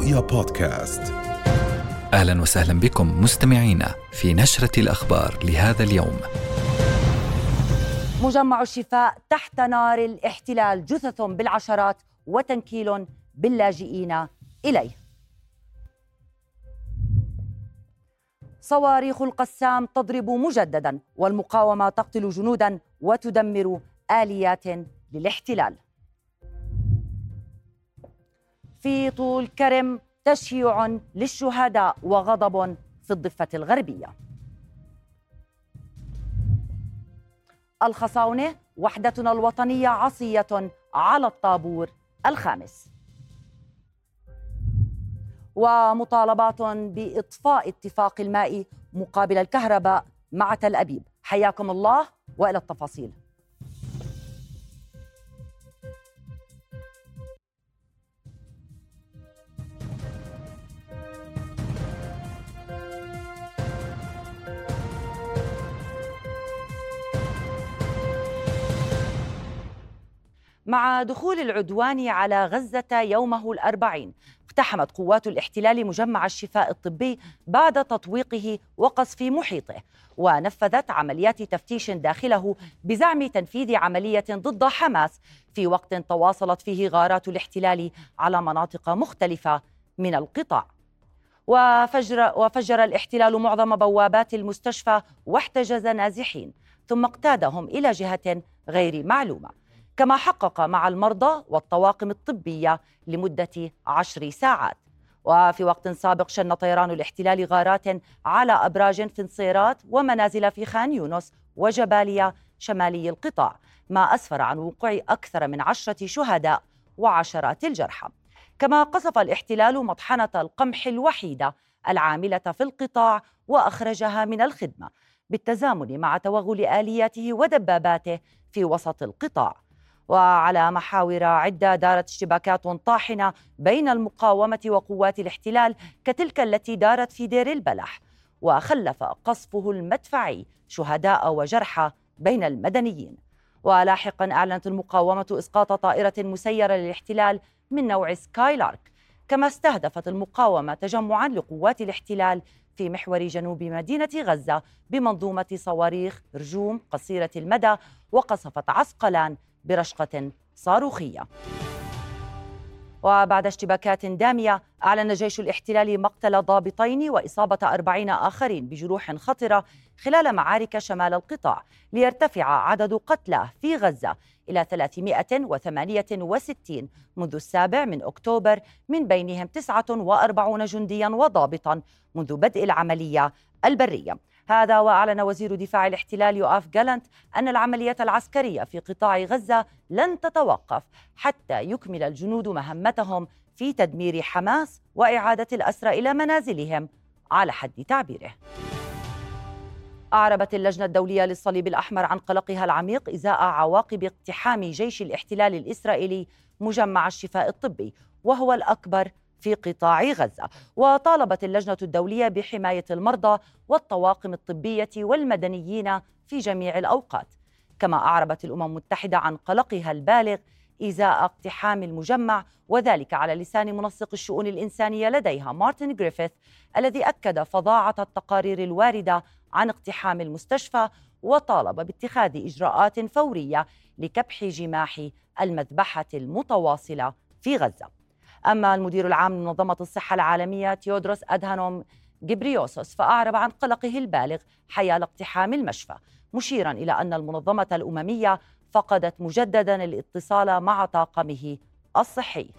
رؤيا بودكاست أهلا وسهلا بكم مستمعينا في نشرة الأخبار لهذا اليوم. مجمع الشفاء تحت نار الاحتلال جثث بالعشرات وتنكيل باللاجئين إليه. صواريخ القسام تضرب مجددا والمقاومة تقتل جنودا وتدمر آليات للاحتلال. في طول كرم تشييع للشهداء وغضب في الضفة الغربية. الخصاونة وحدتنا الوطنية عصية على الطابور الخامس. ومطالبات بإطفاء اتفاق الماء مقابل الكهرباء مع تل أبيب. حياكم الله وإلى التفاصيل. مع دخول العدوان على غزة يومه الأربعين. اقتحمت قوات الاحتلال مجمع الشفاء الطبي بعد تطويقه وقصف محيطه ونفذت عمليات تفتيش داخله بزعم تنفيذ عملية ضد حماس. في وقت تواصلت فيه غارات الاحتلال على مناطق مختلفة من القطاع. وفجر, وفجر الاحتلال معظم بوابات المستشفى واحتجز نازحين ثم اقتادهم إلى جهة غير معلومة. كما حقق مع المرضى والطواقم الطبية لمدة عشر ساعات. وفي وقت سابق شن طيران الاحتلال غارات على أبراج في نصيرات ومنازل في خان يونس وجباليا شمالي القطاع ما أسفر عن وقوع أكثر من عشرة شهداء وعشرات الجرحى. كما قصف الاحتلال مطحنة القمح الوحيدة العاملة في القطاع وأخرجها من الخدمة بالتزامن مع توغل آلياته ودباباته في وسط القطاع. وعلى محاور عدة دارت اشتباكات طاحنة بين المقاومة وقوات الاحتلال كتلك التي دارت في دير البلح. وخلف قصفه المدفعي شهداء وجرحى بين المدنيين. ولاحقا أعلنت المقاومة إسقاط طائرة مسيرة للاحتلال من نوع سكاي لارك كما استهدفت المقاومة تجمعا لقوات الاحتلال في محور جنوب مدينة غزة بمنظومة صواريخ رجوم قصيرة المدى وقصفت عسقلان برشقة صاروخية. وبعد اشتباكات دامية أعلن جيش الاحتلال مقتل ضابطين وإصابة أربعين آخرين بجروح خطرة خلال معارك شمال القطاع ليرتفع عدد قتلى في غزة إلى 368 منذ السابع من أكتوبر من بينهم 49 جنديا وضابطا منذ بدء العملية البرية. هذا وأعلن وزير دفاع الاحتلال يؤاف جالنت أن العملية العسكرية في قطاع غزة لن تتوقف حتى يكمل الجنود مهمتهم في تدمير حماس وإعادة الأسرى إلى منازلهم على حد تعبيره. أعربت اللجنة الدولية للصليب الأحمر عن قلقها العميق إزاء عواقب اقتحام جيش الاحتلال الإسرائيلي مجمع الشفاء الطبي وهو الأكبر في قطاع غزة وطالبت اللجنة الدولية بحماية المرضى والطواقم الطبية والمدنيين في جميع الأوقات. كما أعربت الأمم المتحدة عن قلقها البالغ إزاء اقتحام المجمع وذلك على لسان منسق الشؤون الإنسانية لديها مارتن جريفيث الذي أكد فظاعة التقارير الواردة عن اقتحام المستشفى وطالب باتخاذ إجراءات فورية لكبح جماح المذبحة المتواصلة في غزة. أما المدير العام لمنظمة الصحة العالمية تيودروس أدهانوم جبريوسوس فأعرب عن قلقه البالغ حيال اقتحام المشفى مشيرا إلى أن المنظمة الأممية فقدت مجددا الاتصال مع طاقمه الصحي.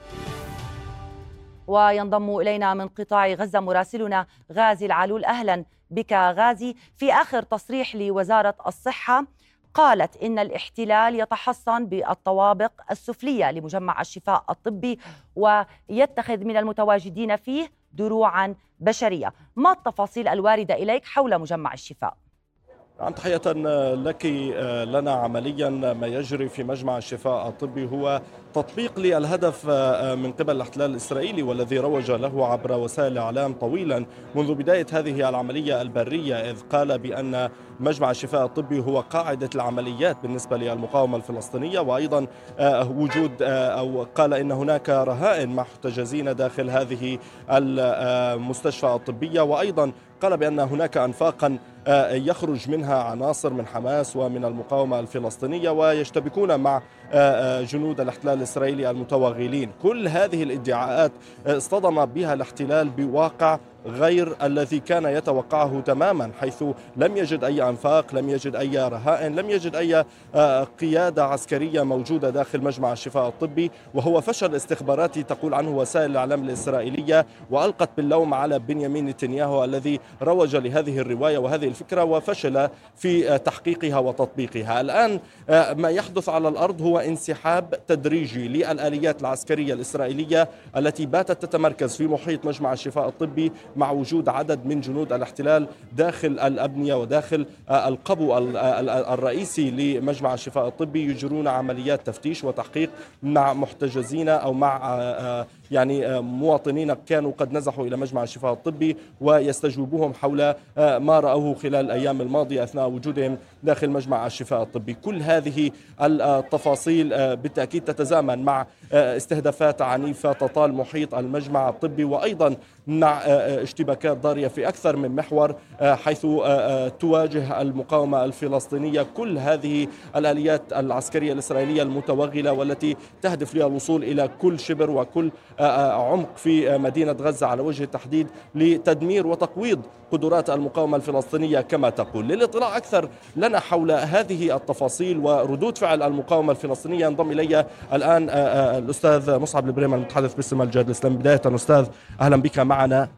وينضم إلينا من قطاع غزة مراسلنا غازي العلول. أهلا بك غازي. في آخر تصريح لوزارة الصحة قالت إن الاحتلال يتحصن بالطوابق السفلية لمجمع الشفاء الطبي ويتخذ من المتواجدين فيه دروعا بشرية ما التفاصيل الواردة إليك حول مجمع الشفاء؟ نعم تحية لك لنا عمليا ما يجري في مجمع الشفاء الطبي هو تطبيق للهدف من قبل الاحتلال الإسرائيلي والذي روج له عبر وسائل الإعلام طويلا منذ بداية هذه العملية البرية إذ قال بأن مجمع الشفاء الطبي هو قاعدة العمليات بالنسبة للمقاومة الفلسطينية وأيضا وجود أو قال إن هناك رهائن محتجزين داخل هذه المستشفى الطبية وأيضا قال بأن هناك أنفاقا آه، يخرج منها عناصر من حماس ومن المقاومة الفلسطينية ويشتبكون مع آه، آه، جنود الاحتلال الإسرائيلي المتوغلين. كل هذه الادعاءات اصطدم بها الاحتلال بواقع غير الذي كان يتوقعه تماما حيث لم يجد أي أنفاق لم يجد أي رهائن لم يجد أي آه، قيادة عسكرية موجودة داخل مجمع الشفاء الطبي. وهو فشل استخباراتي تقول عنه وسائل الإعلام الإسرائيلية وألقت باللوم على بنيامين نتنياهو الذي روج لهذه الرواية وهذه الفكرة وفشل في تحقيقها وتطبيقها. الآن آه، ما يحدث على الأرض هو انسحاب تدريجي للآليات العسكرية الإسرائيلية التي باتت تتمركز في محيط مجمع الشفاء الطبي مع وجود عدد من جنود الاحتلال داخل الأبنية وداخل آه، القبو آه، الرئيسي لمجمع الشفاء الطبي يجرون عمليات تفتيش وتحقيق مع محتجزين أو مع يعني مواطنين كانوا قد نزحوا إلى مجمع الشفاء الطبي ويستجوبوهم حول ما رأوه خلال الأيام الماضية أثناء وجودهم داخل مجمع الشفاء الطبي. كل هذه التفاصيل بالتأكيد تتزامن مع استهدافات عنيفة تطال محيط المجمع الطبي وأيضا مع اشتباكات ضارية في أكثر من محور حيث تواجه المقاومة الفلسطينية كل هذه الآليات العسكرية الإسرائيلية المتوغلة والتي تهدف للوصول إلى كل شبر وكل عمق في مدينة غزة على وجه التحديد لتدمير وتقويض قدرات المقاومة الفلسطينية كما تقول. للاطلاع أكثر لنا حول هذه التفاصيل وردود فعل المقاومة الفلسطينية ينضم إلي الآن الأستاذ مصعب البريم المتحدث باسم الجهاد الإسلامي. بداية أستاذ أهلا بك معنا.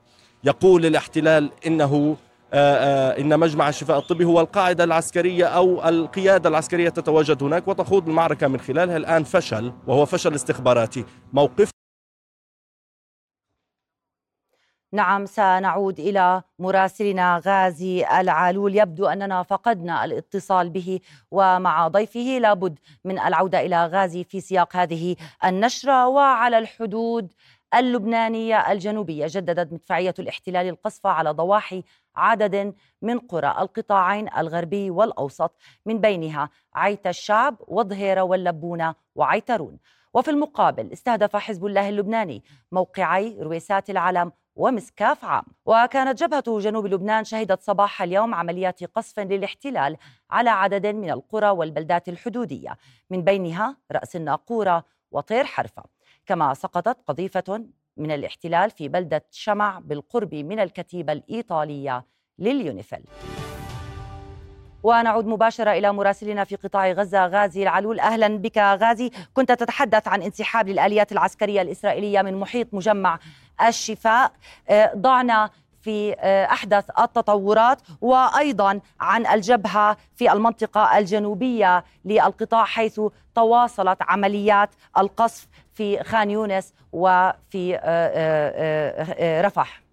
يقول الاحتلال إنه آه، آه، إن مجمع الشفاء الطبي هو القاعدة العسكرية أو القيادة العسكرية تتواجد هناك وتخوض المعركة من خلالها. الآن فشل وهو فشل استخباراتي. موقف نعم سنعود إلى مراسلنا غازي العالول يبدو أننا فقدنا الاتصال به ومع ضيفه لابد من العودة إلى غازي في سياق هذه النشرة. وعلى الحدود اللبنانية الجنوبية جددت مدفعية الاحتلال القصف على ضواحي عدد من قرى القطاعين الغربي والأوسط من بينها عيت الشعب وظهيرة واللبونة وعيترون. وفي المقابل استهدف حزب الله اللبناني موقعي رويسات العلم ومسكاف عام. وكانت جبهة جنوب لبنان شهدت صباح اليوم عمليات قصف للاحتلال على عدد من القرى والبلدات الحدودية من بينها رأس الناقورة وطير حرفة. كما سقطت قذيفة من الاحتلال في بلدة شمع بالقرب من الكتيبة الإيطالية لليونيفيل. ونعود مباشرة إلى مراسلنا في قطاع غزة. غازي العلول أهلا بك غازي. كنت تتحدث عن انسحاب للآليات العسكرية الإسرائيلية من محيط مجمع الشفاء. آه، ضعنا في آه، أحدث التطورات وأيضا عن الجبهة في المنطقة الجنوبية للقطاع حيث تواصلت عمليات القصف في خان يونس وفي آه، رفح.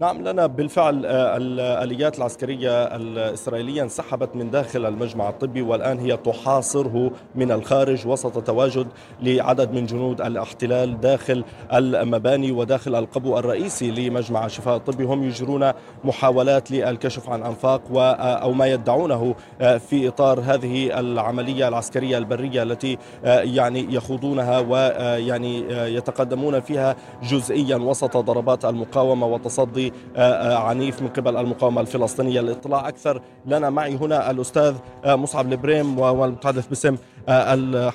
نعم لنا بالفعل آه، الآليات العسكرية الإسرائيلية انسحبت من داخل المجمع الطبي والآن هي تحاصره من الخارج وسط تواجد لعدد من جنود الاحتلال داخل المباني وداخل القبو الرئيسي لمجمع الشفاء الطبي. هم يجرون محاولات للكشف عن أنفاق آه، أو ما يدعونه آه، في إطار هذه العملية العسكرية البرية التي يعني يخوضونها ويعني يتقدمون فيها جزئيا وسط ضربات المقاومة وتصدي آه، آه، عنيف من قبل المقاومة الفلسطينية. للاطلاع أكثر لنا معي هنا الأستاذ آه، مصعب البريم والمتحدث باسم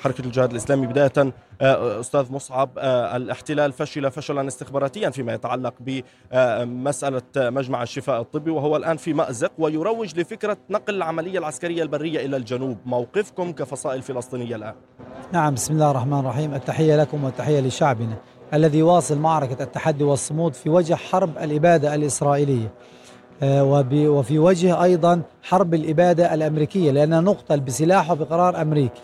حركة الجهاد الإسلامي. بداية أستاذ مصعب الاحتلال فشل فشلا استخباراتيا فيما يتعلق بمسألة مجمع الشفاء الطبي وهو الآن في مأزق ويروج لفكرة نقل العملية العسكرية البرية إلى الجنوب. موقفكم كفصائل فلسطينية الآن. نعم بسم الله الرحمن الرحيم. التحية لكم والتحية لشعبنا. الذي يواصل معركة التحدي والصمود في وجه حرب الإبادة الإسرائيلية. آه، وفي وجه أيضا حرب الإبادة الأمريكية لأننا نقتل بسلاح وبقرار أمريكي.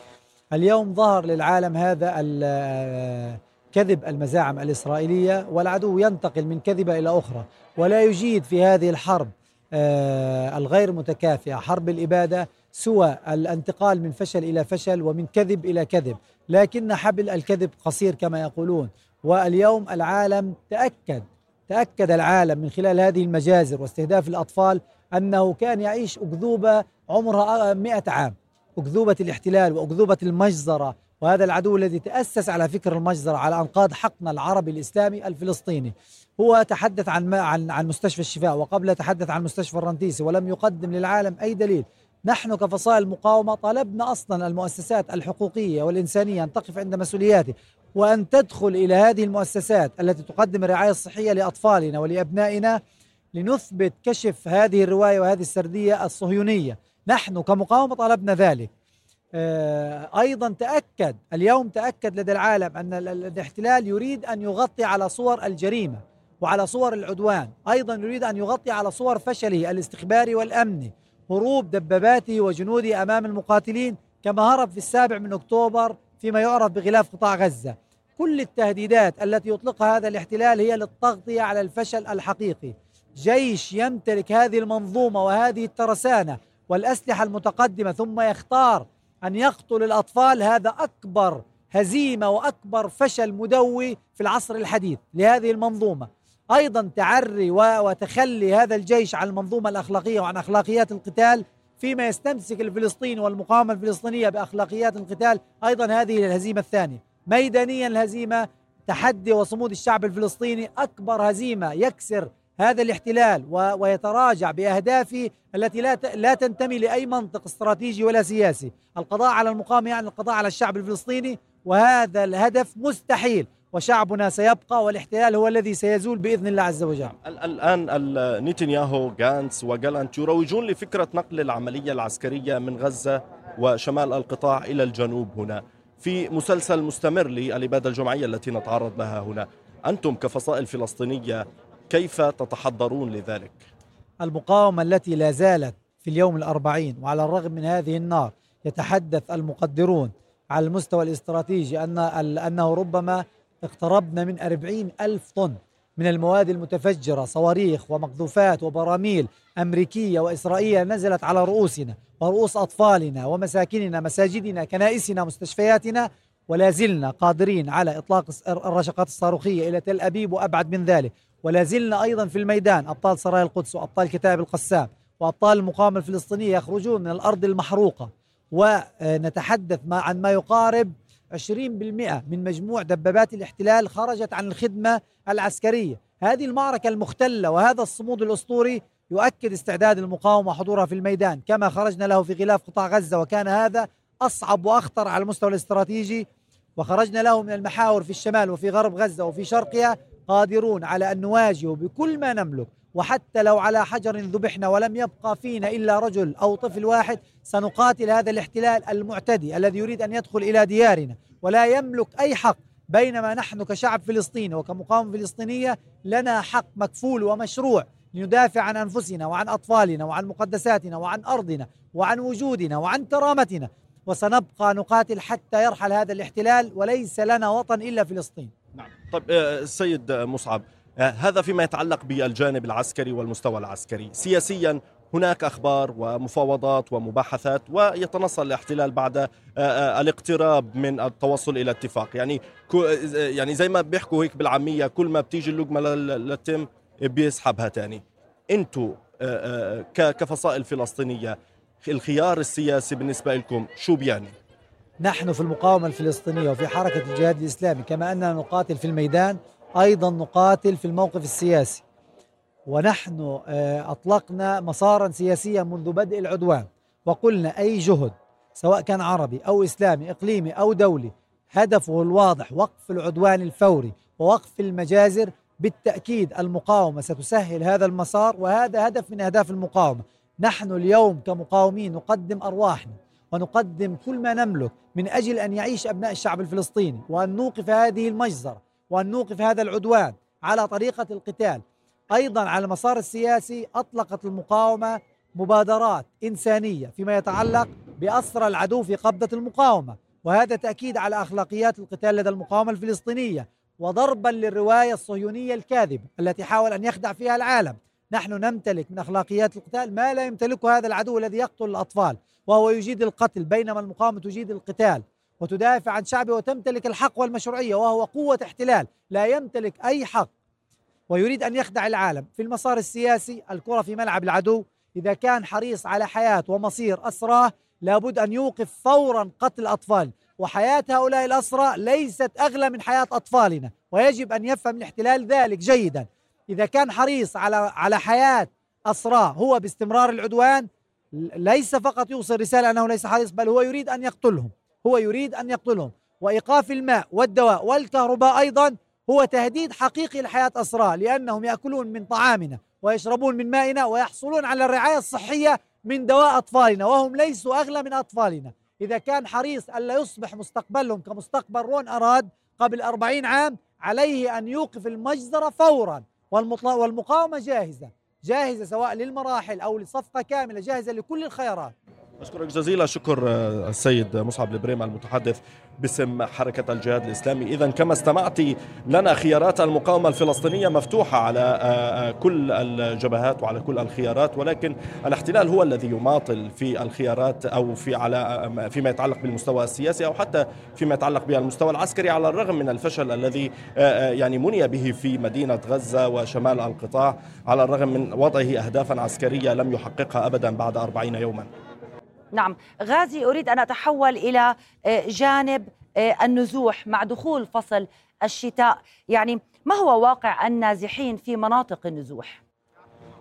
اليوم ظهر للعالم هذا آه، كذب المزاعم الإسرائيلية والعدو ينتقل من كذبة إلى أخرى ولا يجيد في هذه الحرب آه، الغير متكافئة. حرب الإبادة سوى الانتقال من فشل إلى فشل ومن كذب إلى كذب. لكن حبل الكذب قصير كما يقولون. واليوم العالم تأكد تأكد العالم من خلال هذه المجازر واستهداف الأطفال أنه كان يعيش أكذوبة عمرها مئة عام. أكذوبة الاحتلال وأكذوبة المجزرة وهذا العدو الذي تأسس على فكر المجزرة على أنقاض حقنا العربي الإسلامي الفلسطيني. هو تحدث عن عن عن مستشفى الشفاء وقبل تحدث عن مستشفى الرنتيسي ولم يقدم للعالم أي دليل. نحن كفصائل المقاومة طلبنا أصلا المؤسسات الحقوقية والإنسانية أن تقف عند مسؤولياته. وأن تدخل إلى هذه المؤسسات التي تقدم الرعاية الصحية لأطفالنا ولأبنائنا لنثبت كشف هذه الرواية وهذه السردية الصهيونية. نحن كمقاومة طلبنا ذلك. آه، أيضا تأكد اليوم تأكد لدى العالم أن الاحتلال يريد أن يغطي على صور الجريمة وعلى صور العدوان. أيضا يريد أن يغطي على صور فشله الاستخباري والأمني هروب دباباته وجنوده أمام المقاتلين كما هرب في السابع من أكتوبر فيما يعرف بغلاف قطاع غزة. كل التهديدات التي يطلقها هذا الاحتلال هي للتغطية على الفشل الحقيقي. جيش يمتلك هذه المنظومة وهذه الترسانة والأسلحة المتقدمة ثم يختار أن يقتل الأطفال. هذا أكبر هزيمة وأكبر فشل مدوي في العصر الحديث لهذه المنظومة. أيضا تعري وتخلي هذا الجيش عن المنظومة الأخلاقية وعن أخلاقيات القتال فيما يستمسك الفلسطيني والمقاومة الفلسطينية بأخلاقيات القتال أيضا هذه الهزيمة الثانية. ميدانيا الهزيمة تحدي وصمود الشعب الفلسطيني أكبر هزيمة يكسر هذا الاحتلال ويتراجع بأهدافه التي لا لا تنتمي لأي منطق استراتيجي ولا سياسي، القضاء على المقاومة يعني القضاء على الشعب الفلسطيني وهذا الهدف مستحيل. وشعبنا سيبقى والاحتلال هو الذي سيزول بإذن الله عز وجل. الآن نتنياهو غانتس وجالانت يروجون لفكرة نقل العملية العسكرية من غزة وشمال القطاع إلى الجنوب هنا في مسلسل مستمر للاباده الجماعية التي نتعرض لها هنا. أنتم كفصائل فلسطينية كيف تتحضرون لذلك؟ المقاومة التي لا زالت في اليوم الأربعين وعلى الرغم من هذه النار يتحدث المقدرون على المستوى الاستراتيجي أن أنه ربما اقتربنا من أربعين ألف طن من المواد المتفجرة صواريخ ومقذوفات وبراميل أمريكية وإسرائيلية نزلت على رؤوسنا ورؤوس أطفالنا ومساكننا مساجدنا كنائسنا مستشفياتنا ولا زلنا قادرين على إطلاق الرشقات الصاروخية إلى تل أبيب وأبعد من ذلك. ولا زلنا أيضا في الميدان أبطال سرايا القدس وأبطال كتائب القسام وأبطال المقاومة الفلسطينية يخرجون من الأرض المحروقة. ونتحدث عن ما يقارب 20% من مجموع دبابات الاحتلال خرجت عن الخدمة العسكرية. هذه المعركة المختلة وهذا الصمود الأسطوري يؤكد استعداد المقاومة وحضورها في الميدان. كما خرجنا له في غلاف قطاع غزة وكان هذا أصعب وأخطر على المستوى الاستراتيجي. وخرجنا له من المحاور في الشمال وفي غرب غزة وفي شرقها قادرون على أن نواجه بكل ما نملك. وحتى لو على حجر ذبحنا ولم يبقى فينا إلا رجل أو طفل واحد سنقاتل هذا الاحتلال المعتدي الذي يريد أن يدخل إلى ديارنا. ولا يملك أي حق بينما نحن كشعب فلسطيني وكمقاومة فلسطينية لنا حق مكفول ومشروع لندافع عن أنفسنا وعن أطفالنا وعن مقدساتنا وعن أرضنا وعن وجودنا وعن كرامتنا. وسنبقى نقاتل حتى يرحل هذا الاحتلال وليس لنا وطن إلا فلسطين. نعم. طيب آه، سيد مصعب آه، هذا فيما يتعلق بالجانب العسكري والمستوى العسكري. سياسيا هناك أخبار ومفاوضات ومباحثات ويتنصل الاحتلال بعد آه، الاقتراب من التوصل إلى اتفاق. يعني يعني زي ما بيحكوا هيك بالعامية كل ما بتيجي اللقمه للتم بيسحبها ثاني أنتم كفصائل فلسطينية الخيار السياسي بالنسبة لكم شو بيعني؟ نحن في المقاومة الفلسطينية وفي حركة الجهاد الإسلامي كما أننا نقاتل في الميدان أيضا نقاتل في الموقف السياسي. ونحن آه، أطلقنا مسارا سياسيا منذ بدء العدوان. وقلنا أي جهد سواء كان عربي أو إسلامي إقليمي أو دولي هدفه الواضح وقف العدوان الفوري ووقف المجازر بالتأكيد المقاومة ستسهل هذا المسار وهذا هدف من أهداف المقاومة. نحن اليوم كمقاومين نقدم أرواحنا ونقدم كل ما نملك من أجل أن يعيش أبناء الشعب الفلسطيني وأن نوقف هذه المجزرة. وأن نوقف هذا العدوان على طريقة القتال. أيضا على المسار السياسي أطلقت المقاومة مبادرات إنسانية فيما يتعلق بأسرى العدو في قبضة المقاومة وهذا تأكيد على أخلاقيات القتال لدى المقاومة الفلسطينية وضربا للرواية الصهيونية الكاذبة التي حاول أن يخدع فيها العالم. نحن نمتلك من أخلاقيات القتال ما لا يمتلكه هذا العدو الذي يقتل الأطفال وهو يجيد القتل بينما المقاومة تجيد القتال. وتدافع عن شعبه وتمتلك الحق والمشروعية وهو قوة احتلال لا يمتلك أي حق. ويريد أن يخدع العالم في المسار السياسي الكرة في ملعب العدو. إذا كان حريص على حياة ومصير أسراه لابد أن يوقف فورا قتل الأطفال وحياة هؤلاء الأسرى ليست أغلى من حياة أطفالنا ويجب أن يفهم الاحتلال ذلك جيدا. إذا كان حريص على على حياة أسراه هو باستمرار العدوان ليس فقط يوصل رسالة أنه ليس حريص بل هو يريد أن يقتلهم. هو يريد أن يقتلهم. وإيقاف الماء والدواء والكهرباء أيضا هو تهديد حقيقي لحياة أسراه لأنهم يأكلون من طعامنا ويشربون من مائنا ويحصلون على الرعاية الصحية من دواء أطفالنا وهم ليسوا أغلى من أطفالنا. إذا كان حريص ألا يصبح مستقبلهم كمستقبل رون أراد قبل أربعين عام عليه أن يوقف المجزرة فورا. والمقاومة جاهزة. جاهزة سواء للمراحل أو لصفقة كاملة جاهزة لكل الخيارات. أشكرك جزيلا شكر آه، السيد مصعب البريم المتحدث باسم حركة الجهاد الإسلامي. إذا كما استمعت لنا خيارات المقاومة الفلسطينية مفتوحة على آه، آه، كل الجبهات وعلى كل الخيارات ولكن الاحتلال هو الذي يماطل في الخيارات أو في على فيما يتعلق بالمستوى السياسي أو حتى فيما يتعلق بالمستوى العسكري على الرغم من الفشل الذي يعني مني به في مدينة غزة وشمال القطاع على الرغم من وضعه أهدافا عسكرية لم يحققها أبدا بعد أربعين يوما. نعم. غازي أريد أن أتحول إلى آه، جانب آه، النزوح مع دخول فصل الشتاء. يعني ما هو واقع النازحين في مناطق النزوح؟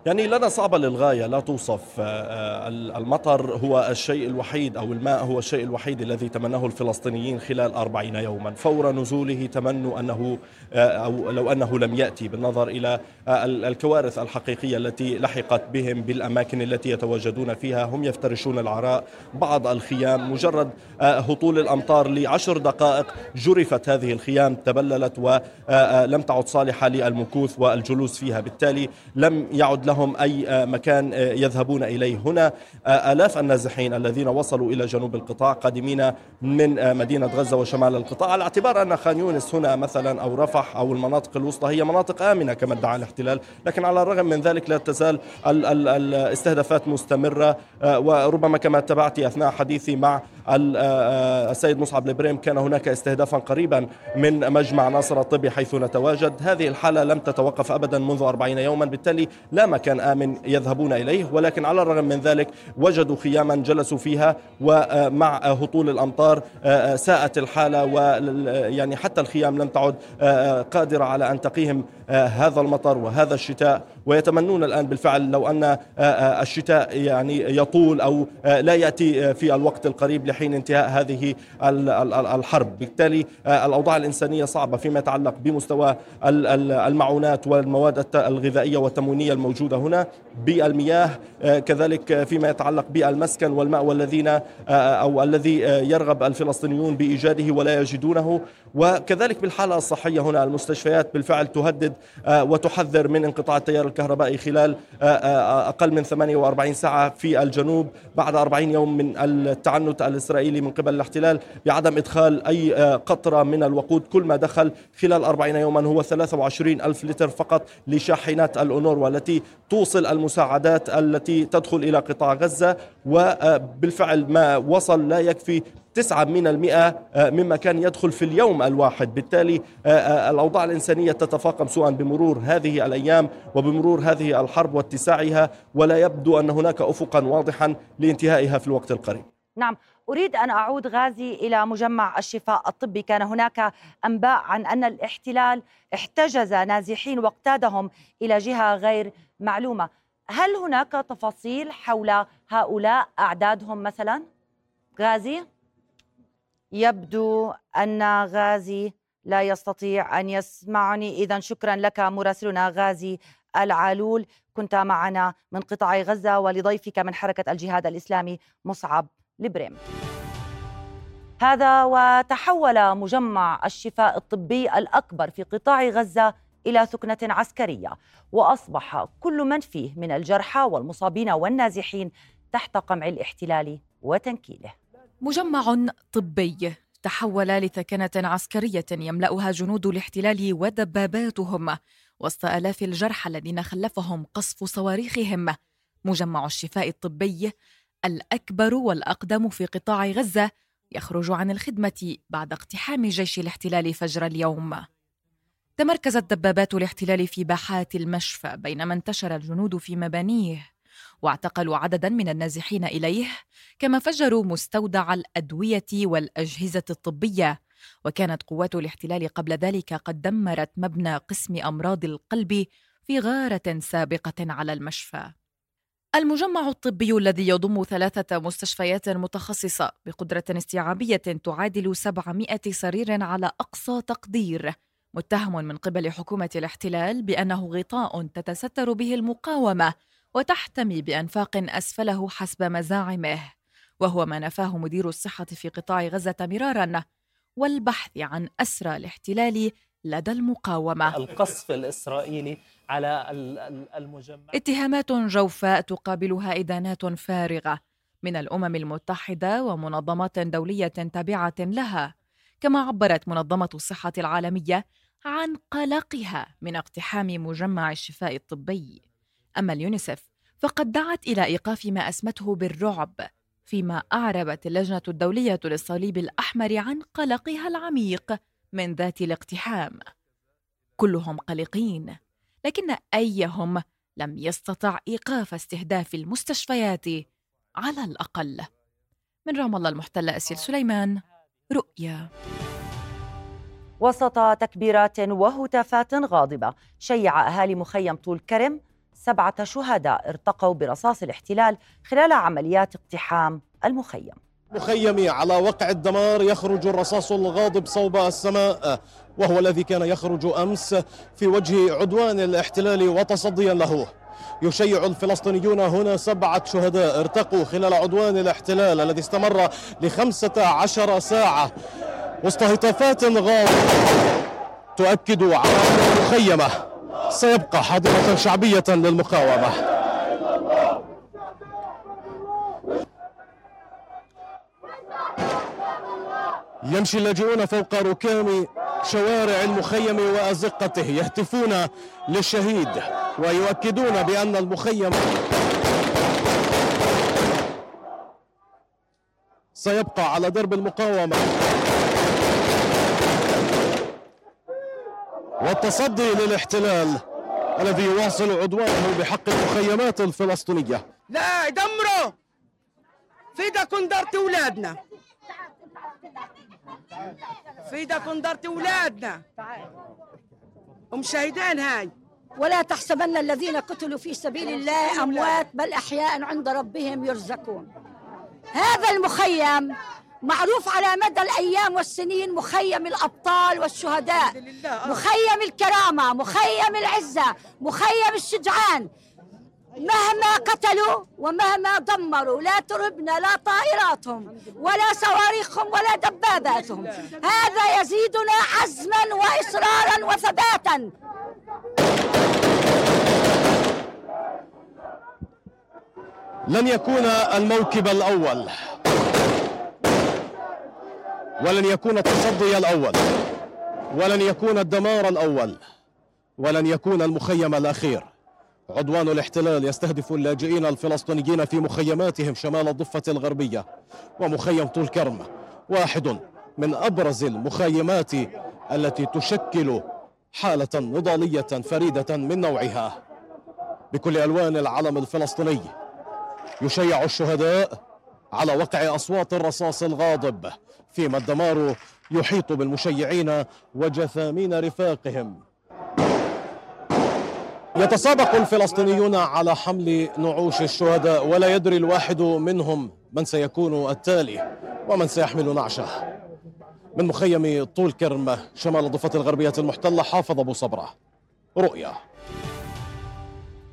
يعني لنا صعبة للغاية لا توصف آه، المطر هو الشيء الوحيد أو الماء هو الشيء الوحيد الذي تمناه الفلسطينيين خلال أربعين يوما. فور نزوله تمنوا أنه أو لو أنه لم يأتي بالنظر إلى الكوارث الحقيقية التي لحقت بهم بالأماكن التي يتواجدون فيها. هم يفترشون العراء بعض الخيام مجرد هطول الأمطار لعشر دقائق جرفت هذه الخيام تبللت ولم تعد صالحة للمكوث والجلوس فيها. بالتالي لم يعد لهم أي آه، مكان آه، يذهبون إليه. هنا آه، آلاف النازحين الذين وصلوا إلى جنوب القطاع قادمين من مدينة غزة وشمال القطاع. على اعتبار أن خان يونس هنا مثلا أو رفح أو المناطق الوسطى هي مناطق آمنة كما ادعى الاحتلال لكن على الرغم من ذلك لا تزال الاستهدافات مستمرة وربما كما تبعت أثناء حديثي مع السيد مصعب البريم كان هناك استهدافا قريبا من مجمع ناصر الطبي حيث نتواجد. هذه الحالة لم تتوقف أبدا منذ أربعين يوما بالتالي لا مكان آمن يذهبون إليه ولكن على الرغم من ذلك وجدوا خياما جلسوا فيها ومع هطول الأمطار ساءت الحالة ويعني حتى الخيام لم تعد قادرة على أن تقيهم هذا المطر وهذا الشتاء. ويتمنون الآن بالفعل لو أن الشتاء يعني يطول أو لا يأتي في الوقت القريب لحين انتهاء هذه الحرب. بالتالي الأوضاع الإنسانية صعبة فيما يتعلق بمستوى المعونات والمواد الغذائية والتموينية الموجودة هنا بالمياه كذلك فيما يتعلق بالمسكن والماء والذين أو الذي يرغب الفلسطينيون بإيجاده ولا يجدونه. وكذلك بالحالة الصحية هنا المستشفيات بالفعل تهدد وتحذر من انقطاع التيار الكهربائي خلال أقل من 48 ساعة في الجنوب بعد 40 يوم من التعنت الإسرائيلي من قبل الاحتلال بعدم إدخال أي قطرة من الوقود. كل ما دخل خلال 40 يوما هو 23 ألف لتر فقط لشاحنات الأونور والتي توصل المساعدات التي تدخل إلى قطاع غزة وبالفعل ما وصل لا يكفي تسعة من المئة آه، مما كان يدخل في اليوم الواحد بالتالي آه، آه، الأوضاع الإنسانية تتفاقم سواء بمرور هذه الأيام وبمرور هذه الحرب واتساعها ولا يبدو أن هناك أفقا واضحا لانتهائها في الوقت القريب نعم أريد أن أعود غازي إلى مجمع الشفاء الطبي كان هناك أنباء عن أن الاحتلال احتجز نازحين واقتادهم إلى جهة غير معلومة هل هناك تفاصيل حول هؤلاء أعدادهم مثلا؟ غازي؟ يبدو أن غازي لا يستطيع أن يسمعني. إذا شكرا لك مراسلنا غازي العالول كنت معنا من قطاع غزة ولضيفك من حركة الجهاد الإسلامي مصعب لبريم. هذا وتحول مجمع الشفاء الطبي الأكبر في قطاع غزة إلى ثكنة عسكرية وأصبح كل من فيه من الجرحى والمصابين والنازحين تحت قمع الاحتلال وتنكيله. مجمع طبي تحول لثكنة عسكرية يملأها جنود الاحتلال ودباباتهم وسط آلاف الجرحى الذين خلفهم قصف صواريخهم. مجمع الشفاء الطبي الأكبر والأقدم في قطاع غزة يخرج عن الخدمة بعد اقتحام جيش الاحتلال فجر اليوم. تمركزت دبابات الاحتلال في باحات المشفى بينما انتشر الجنود في مبانيه. واعتقلوا عددا من النازحين إليه كما فجروا مستودع الأدوية والأجهزة الطبية. وكانت قوات الاحتلال قبل ذلك قد دمرت مبنى قسم أمراض القلب في غارة سابقة على المشفى. المجمع الطبي الذي يضم ثلاثة مستشفيات متخصصة بقدرة استيعابية تعادل 700 سرير على أقصى تقدير. متهم من قبل حكومة الاحتلال بأنه غطاء تتستر به المقاومة وتحتمي بأنفاق أسفله حسب مزاعمه وهو ما نفاه مدير الصحة في قطاع غزة مرارا والبحث عن أسرى الاحتلال لدى المقاومة. القصف الإسرائيلي على المجمع. اتهامات جوفاء تقابلها إدانات فارغة من الأمم المتحدة ومنظمات دولية تابعة لها كما عبرت منظمة الصحة العالمية عن قلقها من اقتحام مجمع الشفاء الطبي. أما اليونيسف فقد دعت إلى إيقاف ما أسمته بالرعب فيما أعربت اللجنة الدولية للصليب الأحمر عن قلقها العميق من ذات الاقتحام. كلهم قلقين لكن أيهم لم يستطع إيقاف استهداف المستشفيات على الأقل. من رام الله المحتلة أسيل سليمان رؤيا. وسط تكبيرات وهتافات غاضبة شيع أهالي مخيم طول كرم سبعة شهداء ارتقوا برصاص الاحتلال خلال عمليات اقتحام المخيم. مخيمي على وقع الدمار يخرج الرصاص الغاضب صوب السماء وهو الذي كان يخرج أمس في وجه عدوان الاحتلال وتصديا له. يشيع الفلسطينيون هنا سبعة شهداء ارتقوا خلال عدوان الاحتلال الذي استمر لخمسة عشر ساعة. وسط هتافات غاضبة تؤكد على المخيمة. سيبقى حاضرة شعبية للمقاومة. يمشي اللاجئون فوق ركام شوارع المخيم وأزقته يهتفون للشهيد ويؤكدون بأن المخيم سيبقى على درب المقاومة. والتصدي للاحتلال الذي يواصل عدوانه بحق المخيمات الفلسطينية. لا دمروا فيدكم درت أولادنا. فيدكم درت أولادنا. ومشاهدين هاي. ولا تحسبن الذين قتلوا في سبيل الله أموات بل أحياء عند ربهم يرزقون. هذا المخيم معروف على مدى الأيام والسنين مخيم الأبطال والشهداء مخيم الكرامة مخيم العزة مخيم الشجعان. مهما قتلوا ومهما دمروا لا تربنا لا طائراتهم ولا صواريخهم ولا دباباتهم. هذا يزيدنا عزما واصرارا وثباتا. لن يكون الموكب الأول. ولن يكون التصدي الأول ولن يكون الدمار الأول ولن يكون المخيم الأخير. عدوان الاحتلال يستهدف اللاجئين الفلسطينيين في مخيماتهم شمال الضفة الغربية ومخيم طول كرم واحد من أبرز المخيمات التي تشكل حالة نضالية فريدة من نوعها. بكل ألوان العلم الفلسطيني يشيع الشهداء على وقع أصوات الرصاص الغاضب. فيما الدمار يحيط بالمشيعين وجثامين رفاقهم. يتسابق الفلسطينيون على حمل نعوش الشهداء ولا يدري الواحد منهم من سيكون التالي ومن سيحمل نعشه. من مخيم طول كرم شمال الضفة الغربية المحتلة حافظ أبو صبرة. رؤيا.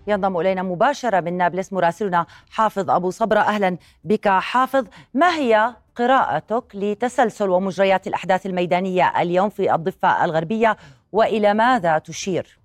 ينضم إلينا مباشرة من نابلس مراسلنا حافظ أبو صبرة. أهلا بك حافظ ما هي قراءتك لتسلسل ومجريات الأحداث الميدانية اليوم في الضفة الغربية وإلى ماذا تشير؟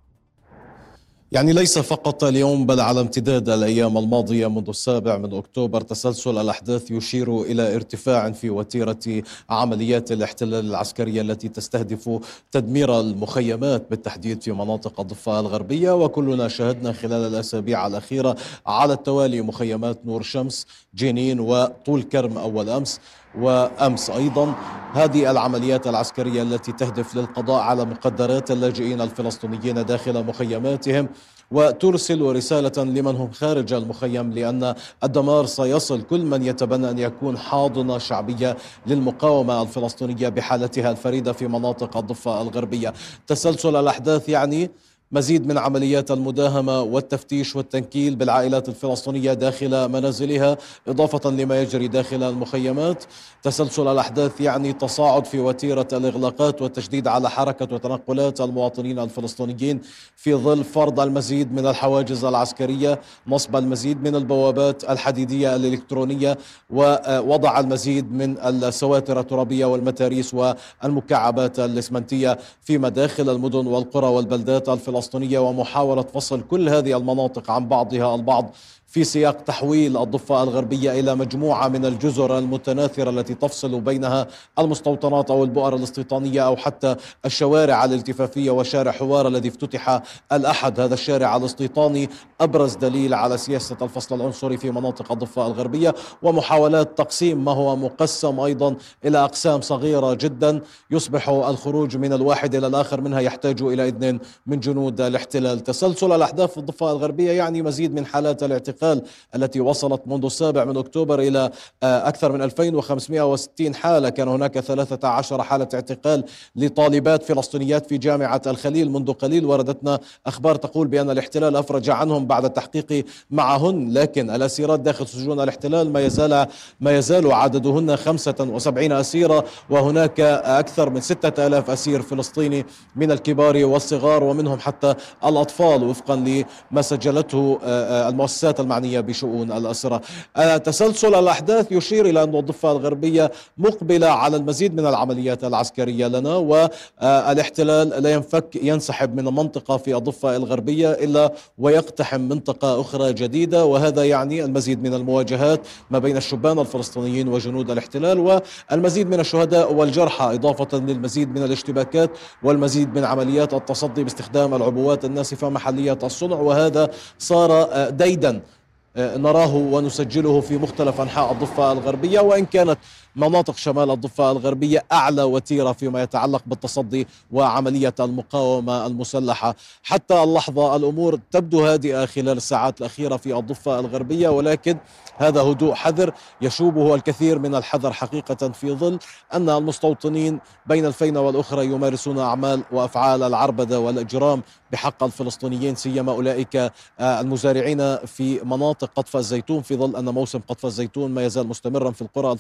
يعني ليس فقط اليوم بل على امتداد الأيام الماضية منذ السابع من أكتوبر تسلسل الأحداث يشير إلى ارتفاع في وتيرة عمليات الاحتلال العسكريه التي تستهدف تدمير المخيمات بالتحديد في مناطق الضفة الغربية. وكلنا شاهدنا خلال الأسابيع الأخيرة على التوالي مخيمات نور شمس جنين وطول كرم أول أمس وأمس أيضا. هذه العمليات العسكرية التي تهدف للقضاء على مقدرات اللاجئين الفلسطينيين داخل مخيماتهم. وترسل رسالة لمن هم خارج المخيم لأن الدمار سيصل كل من يتبنى أن يكون حاضنة شعبية للمقاومة الفلسطينية بحالتها الفريدة في مناطق الضفة الغربية. تسلسل الأحداث يعني مزيد من عمليات المداهمة والتفتيش والتنكيل بالعائلات الفلسطينية داخل منازلها إضافة لما يجري داخل المخيمات. تسلسل الأحداث يعني تصاعد في وتيرة الإغلاقات والتشديد على حركة وتنقلات المواطنين الفلسطينيين في ظل فرض المزيد من الحواجز العسكرية نصب المزيد من البوابات الحديدية الإلكترونية ووضع المزيد من السواتر الترابية والمتاريس والمكعبات الإسمنتية في مداخل المدن والقرى والبلدات الفلسطينية. الفلسطينية ومحاولة فصل كل هذه المناطق عن بعضها البعض. في سياق تحويل الضفة الغربية إلى مجموعة من الجزر المتناثرة التي تفصل بينها المستوطنات أو البؤر الاستيطانية أو حتى الشوارع الالتفافية وشارع حوار الذي افتتح الأحد هذا الشارع الاستيطاني أبرز دليل على سياسة الفصل العنصري في مناطق الضفة الغربية ومحاولات تقسيم ما هو مقسم أيضا إلى أقسام صغيرة جدا يصبح الخروج من الواحد إلى الآخر منها يحتاج إلى إذن من جنود الاحتلال تسلسل الأحداث في الضفة الغربية يعني مزيد من حالات الاعتقال. الاعتقال التي وصلت منذ السابع من أكتوبر إلى آه، أكثر من 2560 حالة. كان هناك 13 حالة اعتقال لطالبات فلسطينيات في جامعة الخليل منذ قليل. وردتنا أخبار تقول بأن الاحتلال أفرج عنهم بعد التحقيق معهن لكن الأسيرات داخل سجون الاحتلال ما يزال ما يزال عددهن 75 أسيرة. وهناك أكثر من 6000 أسير فلسطيني من الكبار والصغار ومنهم حتى الأطفال وفقا لما سجلته آه، آه، المؤسسات المعنية بشؤون الأسرة. آه، تسلسل الأحداث يشير إلى أن الضفة الغربية مقبلة على المزيد من العمليات العسكرية لنا والاحتلال لا ينفك ينسحب من المنطقة في الضفة الغربية إلا ويقتحم منطقة أخرى جديدة وهذا يعني المزيد من المواجهات ما بين الشبان الفلسطينيين وجنود الاحتلال والمزيد من الشهداء والجرحى إضافة للمزيد من الاشتباكات والمزيد من عمليات التصدي باستخدام العبوات الناسفة محلية الصنع وهذا صار آه، ديدا. آه، نراه ونسجله في مختلف أنحاء الضفة الغربية وإن كانت مناطق شمال الضفة الغربية أعلى وتيرة فيما يتعلق بالتصدي وعملية المقاومة المسلحة. حتى اللحظة الأمور تبدو هادئة خلال الساعات الأخيرة في الضفة الغربية ولكن هذا هدوء حذر يشوبه الكثير من الحذر حقيقة في ظل أن المستوطنين بين الفينه والأخرى يمارسون أعمال وأفعال العربدة والإجرام بحق الفلسطينيين سيما أولئك آه، المزارعين في مناطق قطف الزيتون في ظل أن موسم قطف الزيتون ما يزال مستمرا في القرى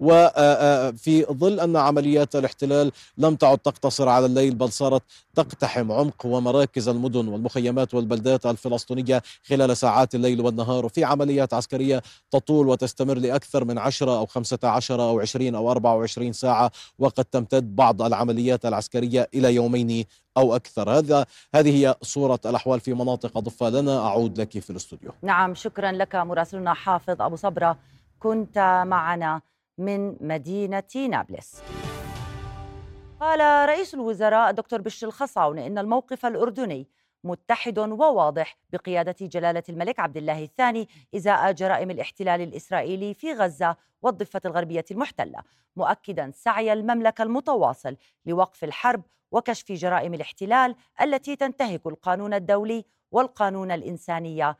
وفي آه، آه، ظل أن عمليات الاحتلال لم تعد تقتصر على الليل بل صارت تقتحم عمق ومراكز المدن والمخيمات والبلدات الفلسطينية خلال ساعات الليل والنهار. وفي عمليات عسكرية تطول وتستمر لأكثر من 10 أو 15 أو 20 أو 24 ساعة وقد تمتد بعض العمليات العسكرية إلى يومين أو أكثر. هذا هذه هي صورة الأحوال في مناطق ضفة لنا أعود لك في الاستوديو. نعم شكرا لك مراسلنا حافظ أبو صبرة. كنت معنا. من مدينة نابلس. قال رئيس الوزراء دكتور بشر الخصاون إن الموقف الأردني متحد وواضح بقيادة جلالة الملك عبد الله الثاني إزاء جرائم الاحتلال الإسرائيلي في غزة والضفة الغربية المحتلة مؤكدا سعي المملكة المتواصل لوقف الحرب وكشف جرائم الاحتلال التي تنتهك القانون الدولي والقانون الإنساني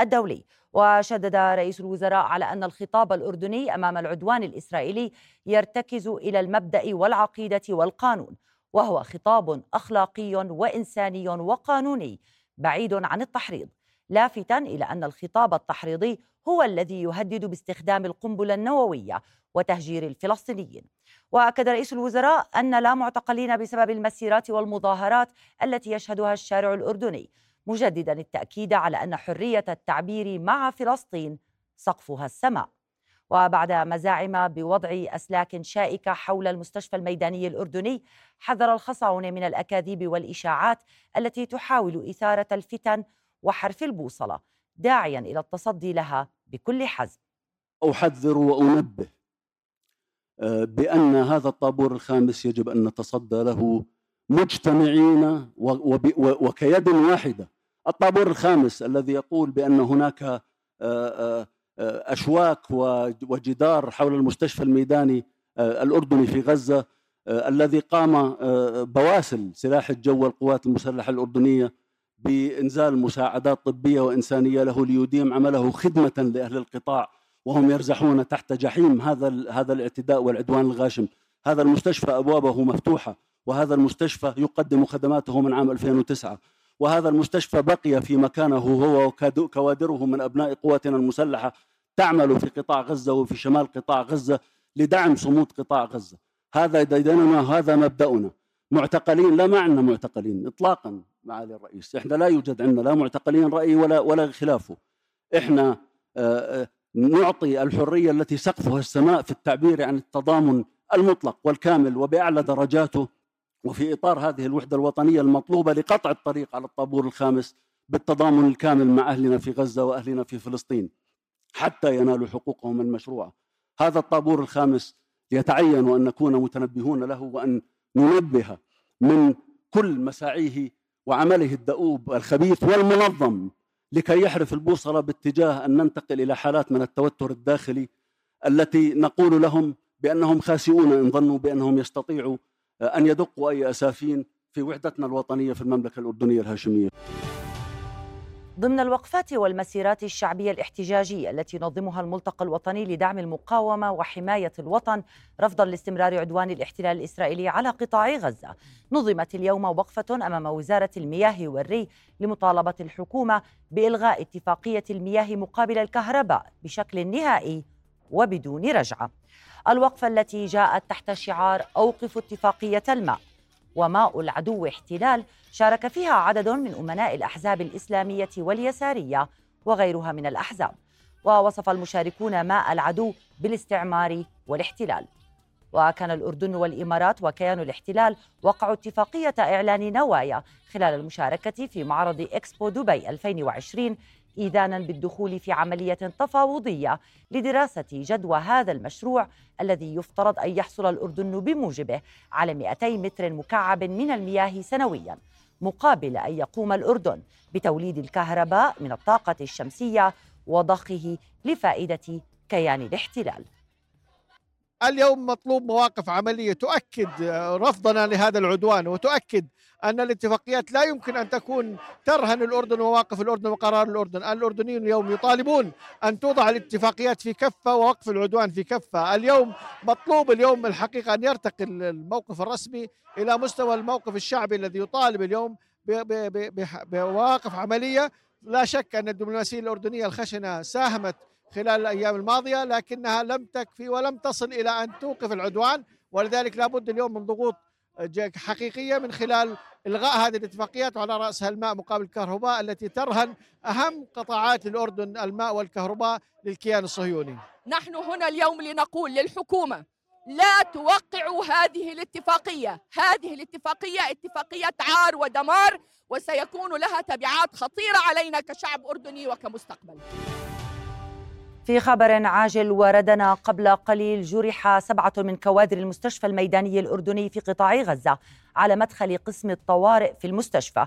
الدولي. وشدد رئيس الوزراء على أن الخطاب الأردني أمام العدوان الإسرائيلي يرتكز إلى المبدأ والعقيدة والقانون وهو خطاب أخلاقي وإنساني وقانوني بعيد عن التحريض لافتا إلى أن الخطاب التحريضي هو الذي يهدد باستخدام القنبلة النووية وتهجير الفلسطينيين. وأكد رئيس الوزراء أن لا معتقلين بسبب المسيرات والمظاهرات التي يشهدها الشارع الأردني مجددا التأكيد على أن حرية التعبير مع فلسطين سقفها السماء. وبعد مزاعم بوضع أسلاك شائكة حول المستشفى الميداني الأردني حذر الخصعون من الأكاذيب والإشاعات التي تحاول إثارة الفتن وحرف البوصلة داعيا إلى التصدي لها بكل حزم. أحذر وأنبه آه، بأن هذا الطابور الخامس يجب أن نتصدى له مجتمعين وكيد واحدة. الطابور الخامس الذي يقول بأن هناك آه، آه، أشواك وجدار حول المستشفى الميداني الأردني في غزة الذي قام بواسل سلاح الجو والقوات المسلحة الأردنية بإنزال مساعدات طبية وإنسانية له ليديم عمله خدمة لأهل القطاع وهم يرزحون تحت جحيم هذا هذا الاعتداء والعدوان الغاشم. هذا المستشفى أبوابه مفتوحة وهذا المستشفى يقدم خدماته من عام 2009 وهذا المستشفى بقي في مكانه هو وكوادره من أبناء قواتنا المسلحة تعمل في قطاع غزة وفي شمال قطاع غزة لدعم صمود قطاع غزة. هذا ديدننا هذا مبدأنا. معتقلين لا معنا معتقلين اطلاقا معالي الرئيس. إحنا لا يوجد عندنا لا معتقلين رأي ولا ولا خلافه. إحنا آه، آه، نعطي الحرية التي سقفها السماء في التعبير عن التضامن المطلق والكامل وبأعلى درجاته وفي إطار هذه الوحدة الوطنية المطلوبة لقطع الطريق على الطابور الخامس بالتضامن الكامل مع أهلنا في غزة وأهلنا في فلسطين حتى ينالوا حقوقهم المشروعة. هذا الطابور الخامس يتعين أن نكون متنبهون له وأن ننبه من كل مساعيه وعمله الدؤوب الخبيث والمنظم لكي يحرف البوصلة باتجاه أن ننتقل إلى حالات من التوتر الداخلي التي نقول لهم بأنهم خاسئون إن ظنوا بأنهم يستطيعوا أن يدقوا أي أسافين في وحدتنا الوطنية في المملكة الأردنية الهاشمية. ضمن الوقفات والمسيرات الشعبية الاحتجاجية التي ينظمها الملتقى الوطني لدعم المقاومة وحماية الوطن رفضا لاستمرار عدوان الاحتلال الإسرائيلي على قطاع غزة نظمت اليوم وقفة أمام وزارة المياه والري لمطالبة الحكومة بإلغاء اتفاقية المياه مقابل الكهرباء بشكل نهائي وبدون رجعة الوقفة التي جاءت تحت شعار أوقف اتفاقية الماء. وماء العدو احتلال شارك فيها عدد من أمناء الأحزاب الإسلامية واليسارية وغيرها من الأحزاب. ووصف المشاركون ماء العدو بالاستعمار والاحتلال. وكان الأردن والإمارات وكيان الاحتلال وقعوا اتفاقية إعلان نوايا خلال المشاركة في معرض إكسبو دبي 2020 إيذانا بالدخول في عملية تفاوضية لدراسة جدوى هذا المشروع الذي يفترض أن يحصل الأردن بموجبه على 200 متر مكعب من المياه سنوياً مقابل أن يقوم الأردن بتوليد الكهرباء من الطاقة الشمسية وضخه لفائدة كيان الاحتلال. اليوم مطلوب مواقف عملية. تؤكد رفضنا لهذا العدوان وتؤكد أن الاتفاقيات لا يمكن أن تكون ترهن الأردن ومواقف الأردن وقرار الأردن، الأردنيون اليوم يطالبون أن توضع الاتفاقيات في كفة ووقف العدوان في كفة، اليوم مطلوب اليوم الحقيقة أن يرتقي الموقف الرسمي إلى مستوى الموقف الشعبي الذي يطالب اليوم بمواقف عملية، لا شك أن الدبلوماسية الأردنية الخشنة ساهمت خلال الأيام الماضية لكنها لم تكفي ولم تصل إلى أن توقف العدوان ولذلك لابد اليوم من ضغوط حقيقية من خلال إلغاء هذه الاتفاقيات وعلى راسها الماء مقابل الكهرباء التي ترهن أهم قطاعات الأردن الماء والكهرباء للكيان الصهيوني. نحن هنا اليوم لنقول للحكومة لا توقعوا هذه الاتفاقية، هذه الاتفاقية اتفاقيه عار ودمار وسيكون لها تبعات خطيرة علينا كشعب أردني وكمستقبل. في خبر عاجل وردنا قبل قليل جرح سبعة من كوادر المستشفى الميداني الأردني في قطاع غزة على مدخل قسم الطوارئ في المستشفى.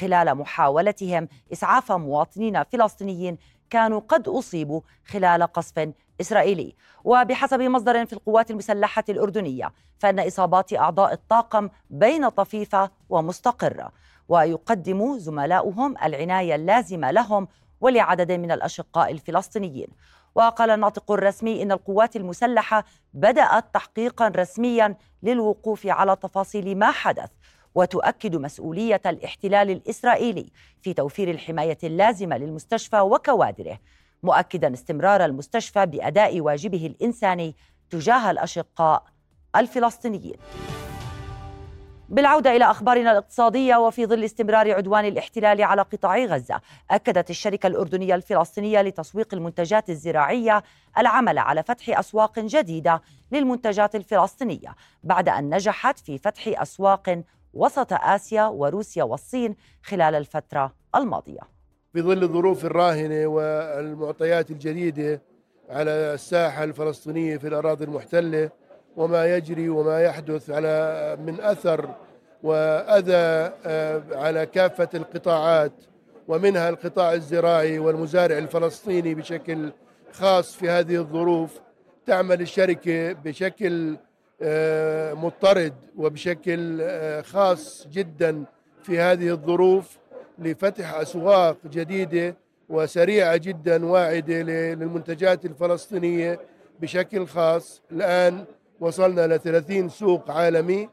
خلال محاولتهم إسعاف مواطنين فلسطينيين كانوا قد أصيبوا خلال قصف إسرائيلي. وبحسب مصدر في القوات المسلحة الأردنية فإن إصابات أعضاء الطاقم بين طفيفة ومستقرة ويقدم زملاؤهم العناية اللازمة لهم ولعدد من الأشقاء الفلسطينيين. وقال الناطق الرسمي إن القوات المسلحة بدأت تحقيقا رسميا للوقوف على تفاصيل ما حدث وتؤكد مسؤولية الاحتلال الإسرائيلي في توفير الحماية اللازمة للمستشفى وكوادره مؤكدا استمرار المستشفى بأداء واجبه الإنساني تجاه الأشقاء الفلسطينيين. بالعودة إلى أخبارنا الاقتصادية وفي ظل استمرار عدوان الاحتلال على قطاع غزة أكدت الشركة الأردنية الفلسطينية لتسويق المنتجات الزراعية العمل على فتح أسواق جديدة للمنتجات الفلسطينية بعد أن نجحت في فتح أسواق وسط آسيا وروسيا والصين خلال الفترة الماضية. في ظل الظروف الراهنة والمعطيات الجديدة على الساحة الفلسطينية في الأراضي المحتلة وما يجري وما يحدث على من أثر وأذى آه، على كافة القطاعات ومنها القطاع الزراعي والمزارع الفلسطيني بشكل خاص في هذه الظروف تعمل الشركة بشكل آه، مضطرد وبشكل آه، خاص جدا في هذه الظروف لفتح أسواق جديدة وسريعة جدا واعدة للمنتجات الفلسطينية بشكل خاص. الآن وصلنا ل 30 سوق عالمي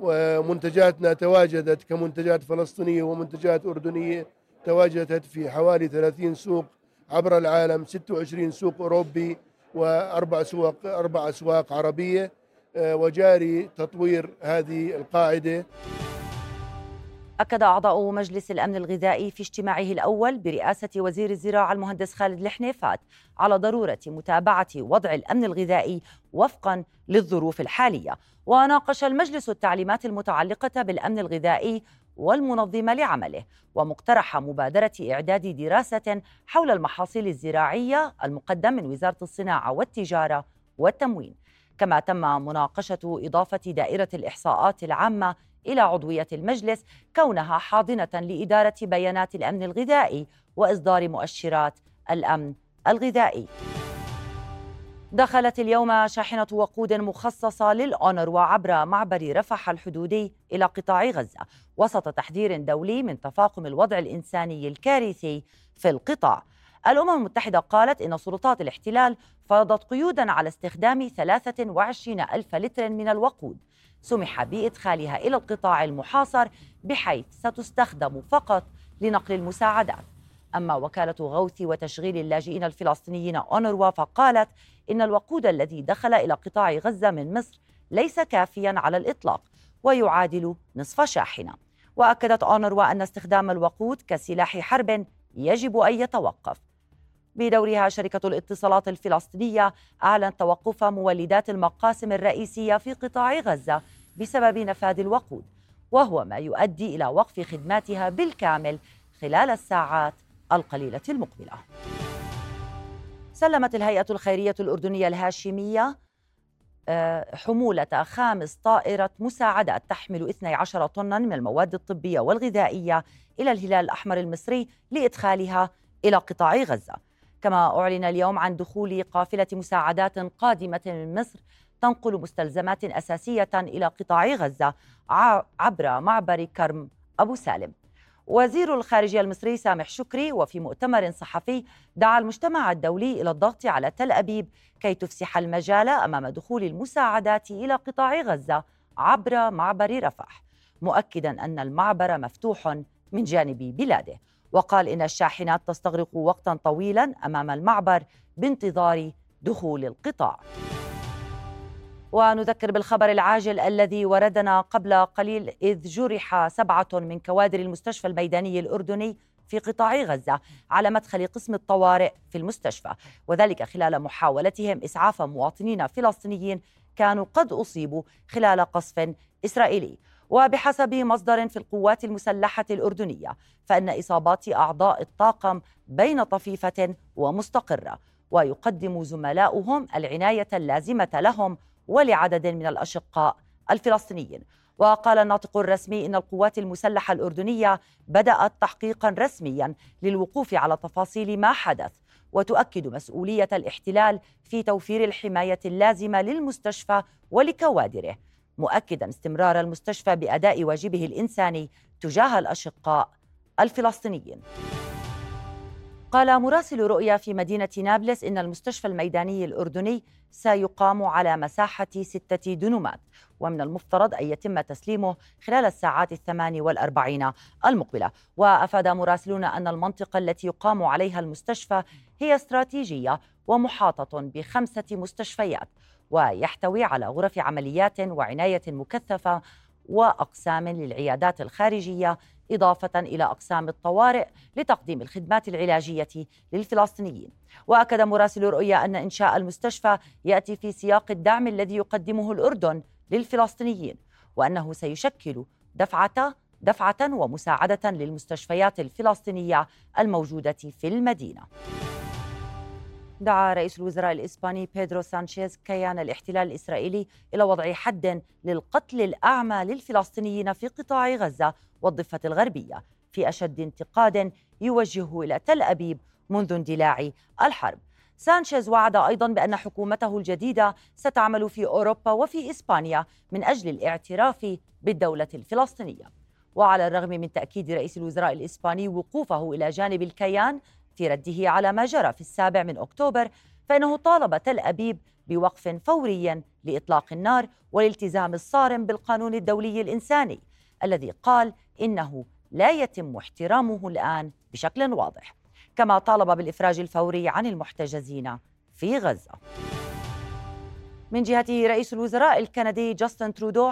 ومنتجاتنا تواجدت كمنتجات فلسطينية ومنتجات أردنية تواجدت في حوالي 30 سوق عبر العالم 26 سوق أوروبي وأربع سوق أربع أسواق عربية. آه، وجاري تطوير هذه القاعدة. أكد أعضاء مجلس الأمن الغذائي في اجتماعه الأول برئاسة وزير الزراعة المهندس خالد الحنيفات على ضرورة متابعة وضع الأمن الغذائي وفقا للظروف الحالية. وناقش المجلس التعليمات المتعلقة بالأمن الغذائي والمنظمة لعمله ومقترح مبادرة إعداد دراسة حول المحاصيل الزراعية المقدم من وزارة الصناعة والتجارة والتموين. كما تم مناقشة إضافة دائرة الإحصاءات العامة إلى عضوية المجلس كونها حاضنة لإدارة بيانات الأمن الغذائي وإصدار مؤشرات الأمن الغذائي. دخلت اليوم شاحنة وقود مخصصة للأونر وعبر معبر رفح الحدودي إلى قطاع غزة وسط تحذير دولي من تفاقم الوضع الإنساني الكارثي في القطاع. الأمم المتحدة قالت إن سلطات الاحتلال فرضت قيودا على استخدام 23 ألف لتر من الوقود سمح بإدخالها إلى القطاع المحاصر بحيث ستستخدم فقط لنقل المساعدات. أما وكالة غوث وتشغيل اللاجئين الفلسطينيين أونروا فقالت إن الوقود الذي دخل إلى قطاع غزة من مصر ليس كافيا على الإطلاق ويعادل نصف شاحنة. وأكدت أونروا أن استخدام الوقود كسلاح حرب يجب أن يتوقف. بدورها شركة الاتصالات الفلسطينية أعلن توقف مولدات المقاسم الرئيسية في قطاع غزة بسبب نفاذ الوقود وهو ما يؤدي إلى وقف خدماتها بالكامل خلال الساعات القليلة المقبلة. سلمت الهيئة الخيرية الأردنية الهاشمية آه، حمولة خامس طائرة مساعدات تحمل 12 طنا من المواد الطبية والغذائية إلى الهلال الأحمر المصري لإدخالها إلى قطاع غزة. كما أعلن اليوم عن دخول قافلة مساعدات قادمة من مصر تنقل مستلزمات أساسية إلى قطاع غزة عبر معبر كرم أبو سالم. وزير الخارجية المصري سامح شكري وفي مؤتمر صحفي دعا المجتمع الدولي إلى الضغط على تل أبيب كي تفسح المجال أمام دخول المساعدات إلى قطاع غزة عبر معبر رفح مؤكدا أن المعبر مفتوح من جانب بلاده. وقال إن الشاحنات تستغرق وقتا طويلا أمام المعبر بانتظار دخول القطاع. ونذكر بالخبر العاجل الذي وردنا قبل قليل إذ جرح سبعة من كوادر المستشفى الميداني الأردني في قطاع غزة على مدخل قسم الطوارئ في المستشفى وذلك خلال محاولتهم إسعاف مواطنين فلسطينيين كانوا قد أصيبوا خلال قصف إسرائيلي. وبحسب مصدر في القوات المسلحة الأردنية فإن إصابات أعضاء الطاقم بين طفيفة ومستقرة ويقدم زملاؤهم العناية اللازمة لهم ولعدد من الأشقاء الفلسطينيين. وقال الناطق الرسمي إن القوات المسلحة الأردنية بدأت تحقيقا رسميا للوقوف على تفاصيل ما حدث وتؤكد مسؤولية الاحتلال في توفير الحماية اللازمة للمستشفى ولكوادره. مؤكدا استمرار المستشفى بأداء واجبه الإنساني تجاه الأشقاء الفلسطينيين. قال مراسل رؤيا في مدينة نابلس إن المستشفى الميداني الأردني سيقام على مساحة ستة دنومات ومن المفترض أن يتم تسليمه خلال الساعات الثمان والأربعين المقبلة. وأفاد مراسلون أن المنطقة التي يقام عليها المستشفى هي استراتيجية ومحاطة بخمسة مستشفيات ويحتوي على غرف عمليات وعناية مكثفة وأقسام للعيادات الخارجية إضافة إلى أقسام الطوارئ لتقديم الخدمات العلاجية للفلسطينيين. وأكد مراسل رؤيا أن إنشاء المستشفى يأتي في سياق الدعم الذي يقدمه الأردن للفلسطينيين وأنه سيشكل دفعة دفعة ومساعدة للمستشفيات الفلسطينية الموجودة في المدينة. دعا رئيس الوزراء الإسباني بيدرو سانشيز كيان الاحتلال الإسرائيلي إلى وضع حد للقتل الأعمى للفلسطينيين في قطاع غزة والضفة الغربية في أشد انتقاد يوجهه إلى تل أبيب منذ اندلاع الحرب. سانشيز وعد أيضا بأن حكومته الجديدة ستعمل في أوروبا وفي إسبانيا من أجل الاعتراف بالدولة الفلسطينية. وعلى الرغم من تأكيد رئيس الوزراء الإسباني وقوفه إلى جانب الكيان في رده على ما جرى في السابع من أكتوبر فإنه طالب تل أبيب بوقف فوري لإطلاق النار والالتزام الصارم بالقانون الدولي الإنساني الذي قال إنه لا يتم احترامه الآن بشكل واضح كما طالب بالإفراج الفوري عن المحتجزين في غزة. من جهته رئيس الوزراء الكندي جاستن ترودو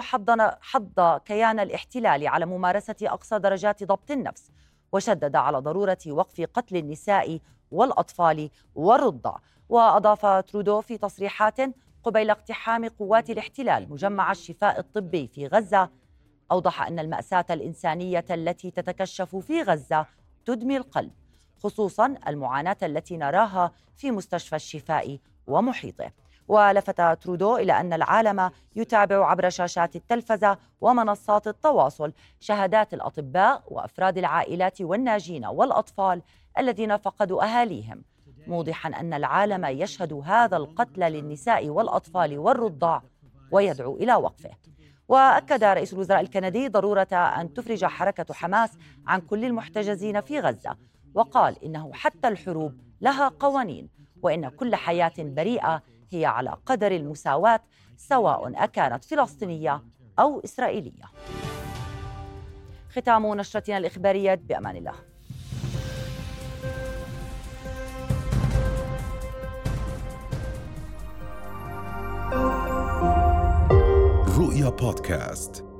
حض كيان الاحتلال على ممارسة أقصى درجات ضبط النفس وشدد على ضرورة وقف قتل النساء والأطفال والرضع. وأضاف ترودو في تصريحات قبيل اقتحام قوات الاحتلال مجمع الشفاء الطبي في غزة. أوضح أن المأساة الإنسانية التي تتكشف في غزة تدمي القلب خصوصا المعاناة التي نراها في مستشفى الشفاء ومحيطه. ولفت ترودو إلى أن العالم يتابع عبر شاشات التلفزة ومنصات التواصل. شهادات الأطباء وأفراد العائلات والناجين والأطفال الذين فقدوا أهاليهم. موضحا أن العالم يشهد هذا القتل للنساء والأطفال والرضع ويدعو إلى وقفه. وأكد رئيس الوزراء الكندي ضرورة أن تفرج حركة حماس عن كل المحتجزين في غزة وقال إنه حتى الحروب لها قوانين وإن كل حياة بريئة هي على قدر المساواة سواء أكانت فلسطينية أو إسرائيلية. ختام نشرتنا الإخبارية بأمان الله. رؤيا بودكاست.